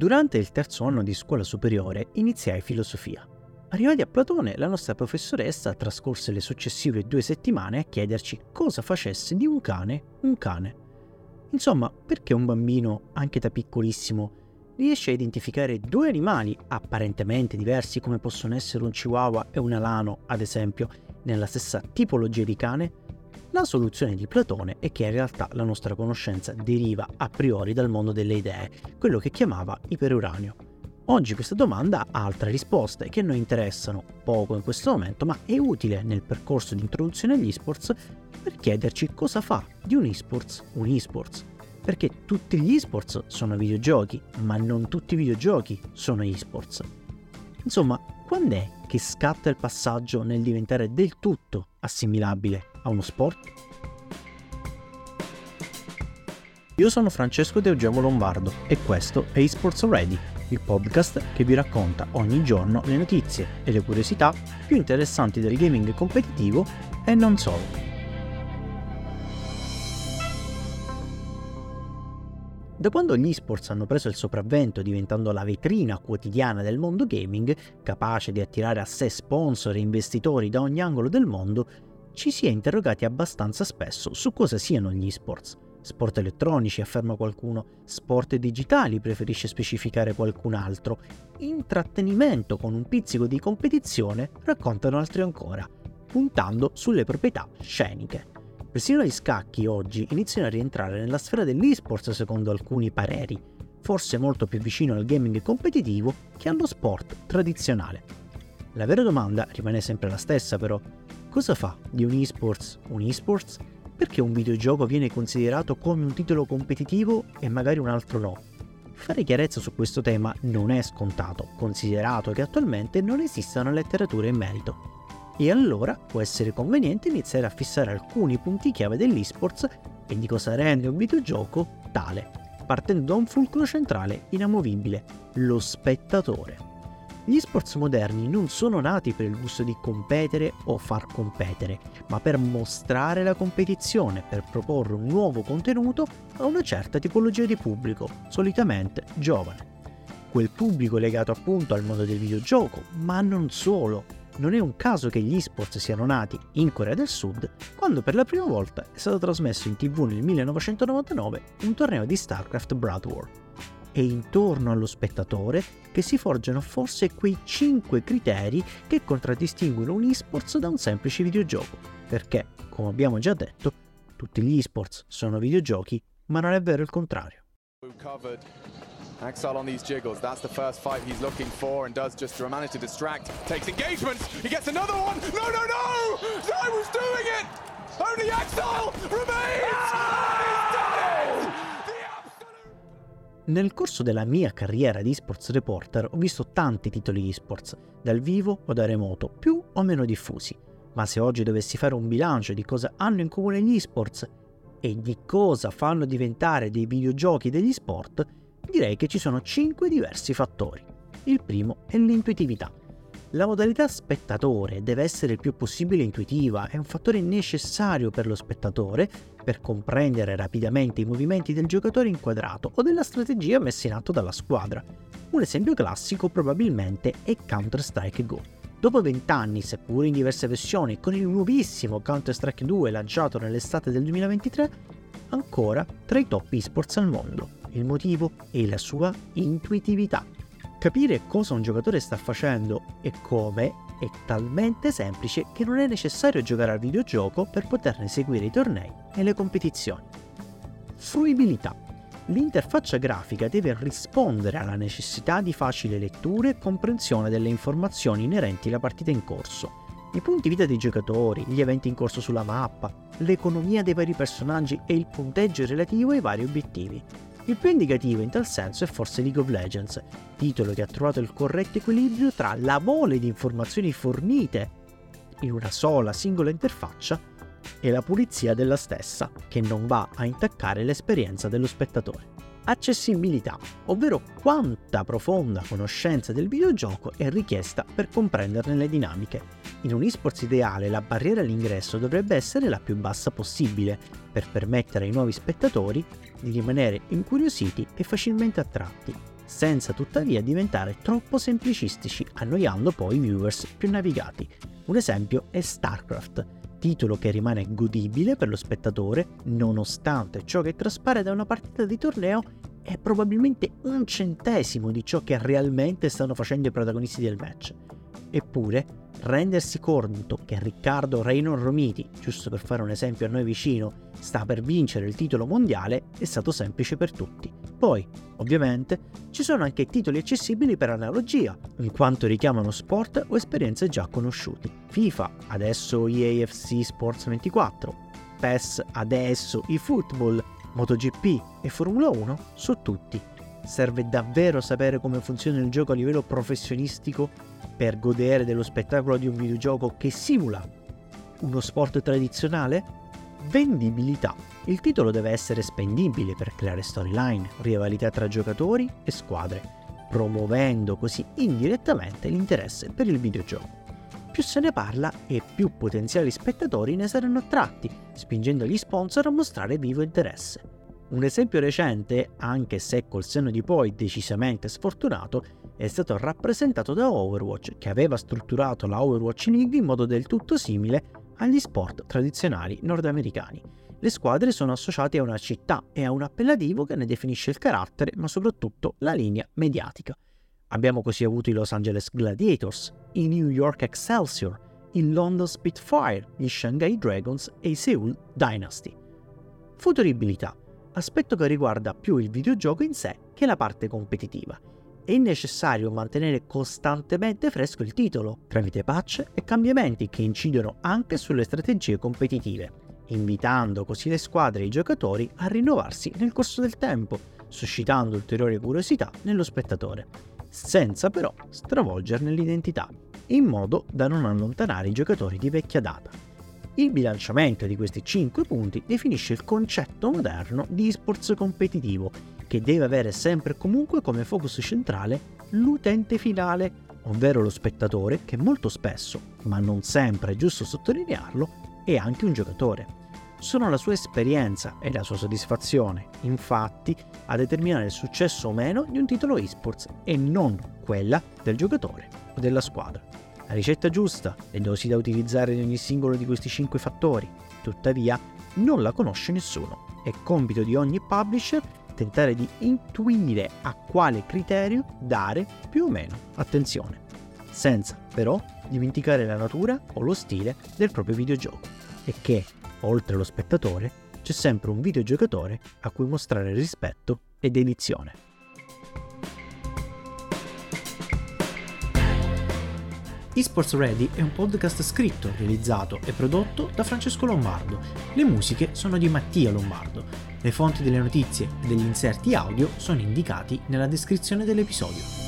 Durante il terzo anno di scuola superiore iniziai filosofia. Arrivati a Platone, la nostra professoressa trascorse le successive due settimane a chiederci cosa facesse di un cane un cane. Insomma, perché un bambino, anche da piccolissimo, riesce a identificare due animali apparentemente diversi come possono essere un chihuahua e un alano, ad esempio, nella stessa tipologia di cane? La soluzione di Platone è che in realtà la nostra conoscenza deriva a priori dal mondo delle idee, quello che chiamava iperuranio. Oggi questa domanda ha altre risposte che noi interessano poco in questo momento, ma è utile nel percorso di introduzione agli esports per chiederci cosa fa di un esports un esports. Perché tutti gli esports sono videogiochi, ma non tutti i videogiochi sono esports. Insomma, quando è che scatta il passaggio nel diventare del tutto assimilabile a uno sport? Io sono Francesco De Eugemo Lombardo e questo è eSports Ready, il podcast che vi racconta ogni giorno le notizie e le curiosità più interessanti del gaming competitivo e non solo. Da quando gli esports hanno preso il sopravvento diventando la vetrina quotidiana del mondo gaming, capace di attirare a sé sponsor e investitori da ogni angolo del mondo, ci si è interrogati abbastanza spesso su cosa siano gli esports. Sport elettronici, afferma qualcuno, sport digitali, preferisce specificare qualcun altro, intrattenimento con un pizzico di competizione, raccontano altri ancora, puntando sulle proprietà sceniche. Persino gli scacchi oggi iniziano a rientrare nella sfera dell'esports secondo alcuni pareri, forse molto più vicino al gaming competitivo che allo sport tradizionale. La vera domanda rimane sempre la stessa però, cosa fa di un esports un esports? Perché un videogioco viene considerato come un titolo competitivo e magari un altro no? Fare chiarezza su questo tema non è scontato, considerato che attualmente non esiste una letteratura in merito e allora può essere conveniente iniziare a fissare alcuni punti chiave dell'esports e di cosa rende un videogioco tale, partendo da un fulcro centrale inamovibile, lo spettatore. Gli esports moderni non sono nati per il gusto di competere o far competere, ma per mostrare la competizione, per proporre un nuovo contenuto a una certa tipologia di pubblico, solitamente giovane. Quel pubblico legato appunto al mondo del videogioco, ma non solo, non è un caso che gli esports siano nati in Corea del Sud quando per la prima volta è stato trasmesso in tv nel 1999 un torneo di StarCraft Blood È intorno allo spettatore che si forgiano forse quei 5 criteri che contraddistinguono un esports da un semplice videogioco, perché, come abbiamo già detto, tutti gli esports sono videogiochi, ma non è vero il contrario. Axel on these jiggles. That's the first fight he's looking for and does just manage to distract. Takes engagements. He gets another one. No, no, no! Zai was doing it! Only Axel Nel corso della mia carriera di esports reporter ho visto tanti titoli esports, dal vivo o da remoto, più o meno diffusi. Ma se oggi dovessi fare un bilancio di cosa hanno in comune gli esports e di cosa fanno diventare dei videogiochi degli sport, direi che ci sono 5 diversi fattori. Il primo è l'intuitività. La modalità spettatore deve essere il più possibile intuitiva, è un fattore necessario per lo spettatore per comprendere rapidamente i movimenti del giocatore inquadrato o della strategia messa in atto dalla squadra. Un esempio classico probabilmente è Counter-Strike Go. Dopo 20 anni, seppur in diverse versioni, con il nuovissimo Counter-Strike 2 lanciato nell'estate del 2023, ancora tra i top esports al mondo il motivo è la sua intuitività. Capire cosa un giocatore sta facendo e come è talmente semplice che non è necessario giocare al videogioco per poterne seguire i tornei e le competizioni. Fruibilità. L'interfaccia grafica deve rispondere alla necessità di facile lettura e comprensione delle informazioni inerenti alla partita in corso. I punti vita dei giocatori, gli eventi in corso sulla mappa, l'economia dei vari personaggi e il punteggio relativo ai vari obiettivi. Il più indicativo in tal senso è forse League of Legends, titolo che ha trovato il corretto equilibrio tra la mole di informazioni fornite in una sola singola interfaccia e la pulizia della stessa, che non va a intaccare l'esperienza dello spettatore. Accessibilità, ovvero quanta profonda conoscenza del videogioco è richiesta per comprenderne le dinamiche. In un esports ideale la barriera all'ingresso dovrebbe essere la più bassa possibile per permettere ai nuovi spettatori di rimanere incuriositi e facilmente attratti, senza tuttavia diventare troppo semplicistici, annoiando poi i viewers più navigati. Un esempio è StarCraft, titolo che rimane godibile per lo spettatore nonostante ciò che traspare da una partita di torneo è probabilmente un centesimo di ciò che realmente stanno facendo i protagonisti del match. Eppure, rendersi conto che Riccardo Reynor Romiti, giusto per fare un esempio a noi vicino, sta per vincere il titolo mondiale è stato semplice per tutti. Poi, ovviamente, ci sono anche titoli accessibili per analogia, in quanto richiamano sport o esperienze già conosciute. FIFA, adesso EAFC Sports 24, PES, adesso eFootball, MotoGP e Formula 1 su tutti. Serve davvero sapere come funziona il gioco a livello professionistico per godere dello spettacolo di un videogioco che simula uno sport tradizionale? Vendibilità. Il titolo deve essere spendibile per creare storyline, rivalità tra giocatori e squadre, promuovendo così indirettamente l'interesse per il videogioco. Più se ne parla e più potenziali spettatori ne saranno attratti, spingendo gli sponsor a mostrare vivo interesse. Un esempio recente, anche se col senno di poi decisamente sfortunato, è stato rappresentato da Overwatch, che aveva strutturato la Overwatch League in modo del tutto simile agli sport tradizionali nordamericani. Le squadre sono associate a una città e a un appellativo che ne definisce il carattere, ma soprattutto la linea mediatica. Abbiamo così avuto i Los Angeles Gladiators, i New York Excelsior, il London Spitfire, gli Shanghai Dragons e i Seoul Dynasty. Futuribilità aspetto che riguarda più il videogioco in sé che la parte competitiva. È necessario mantenere costantemente fresco il titolo, tramite patch e cambiamenti che incidono anche sulle strategie competitive, invitando così le squadre e i giocatori a rinnovarsi nel corso del tempo, suscitando ulteriore curiosità nello spettatore, senza però stravolgerne l'identità, in modo da non allontanare i giocatori di vecchia data. Il bilanciamento di questi 5 punti definisce il concetto moderno di esports competitivo, che deve avere sempre e comunque come focus centrale l'utente finale, ovvero lo spettatore che molto spesso, ma non sempre è giusto sottolinearlo, è anche un giocatore. Sono la sua esperienza e la sua soddisfazione, infatti, a determinare il successo o meno di un titolo esports e non quella del giocatore o della squadra. La ricetta giusta, le dosi da utilizzare di ogni singolo di questi 5 fattori, tuttavia, non la conosce nessuno. È compito di ogni publisher tentare di intuire a quale criterio dare più o meno attenzione, senza però dimenticare la natura o lo stile del proprio videogioco e che, oltre allo spettatore, c'è sempre un videogiocatore a cui mostrare rispetto e dedizione. eSports Ready è un podcast scritto, realizzato e prodotto da Francesco Lombardo. Le musiche sono di Mattia Lombardo. Le fonti delle notizie e degli inserti audio sono indicati nella descrizione dell'episodio.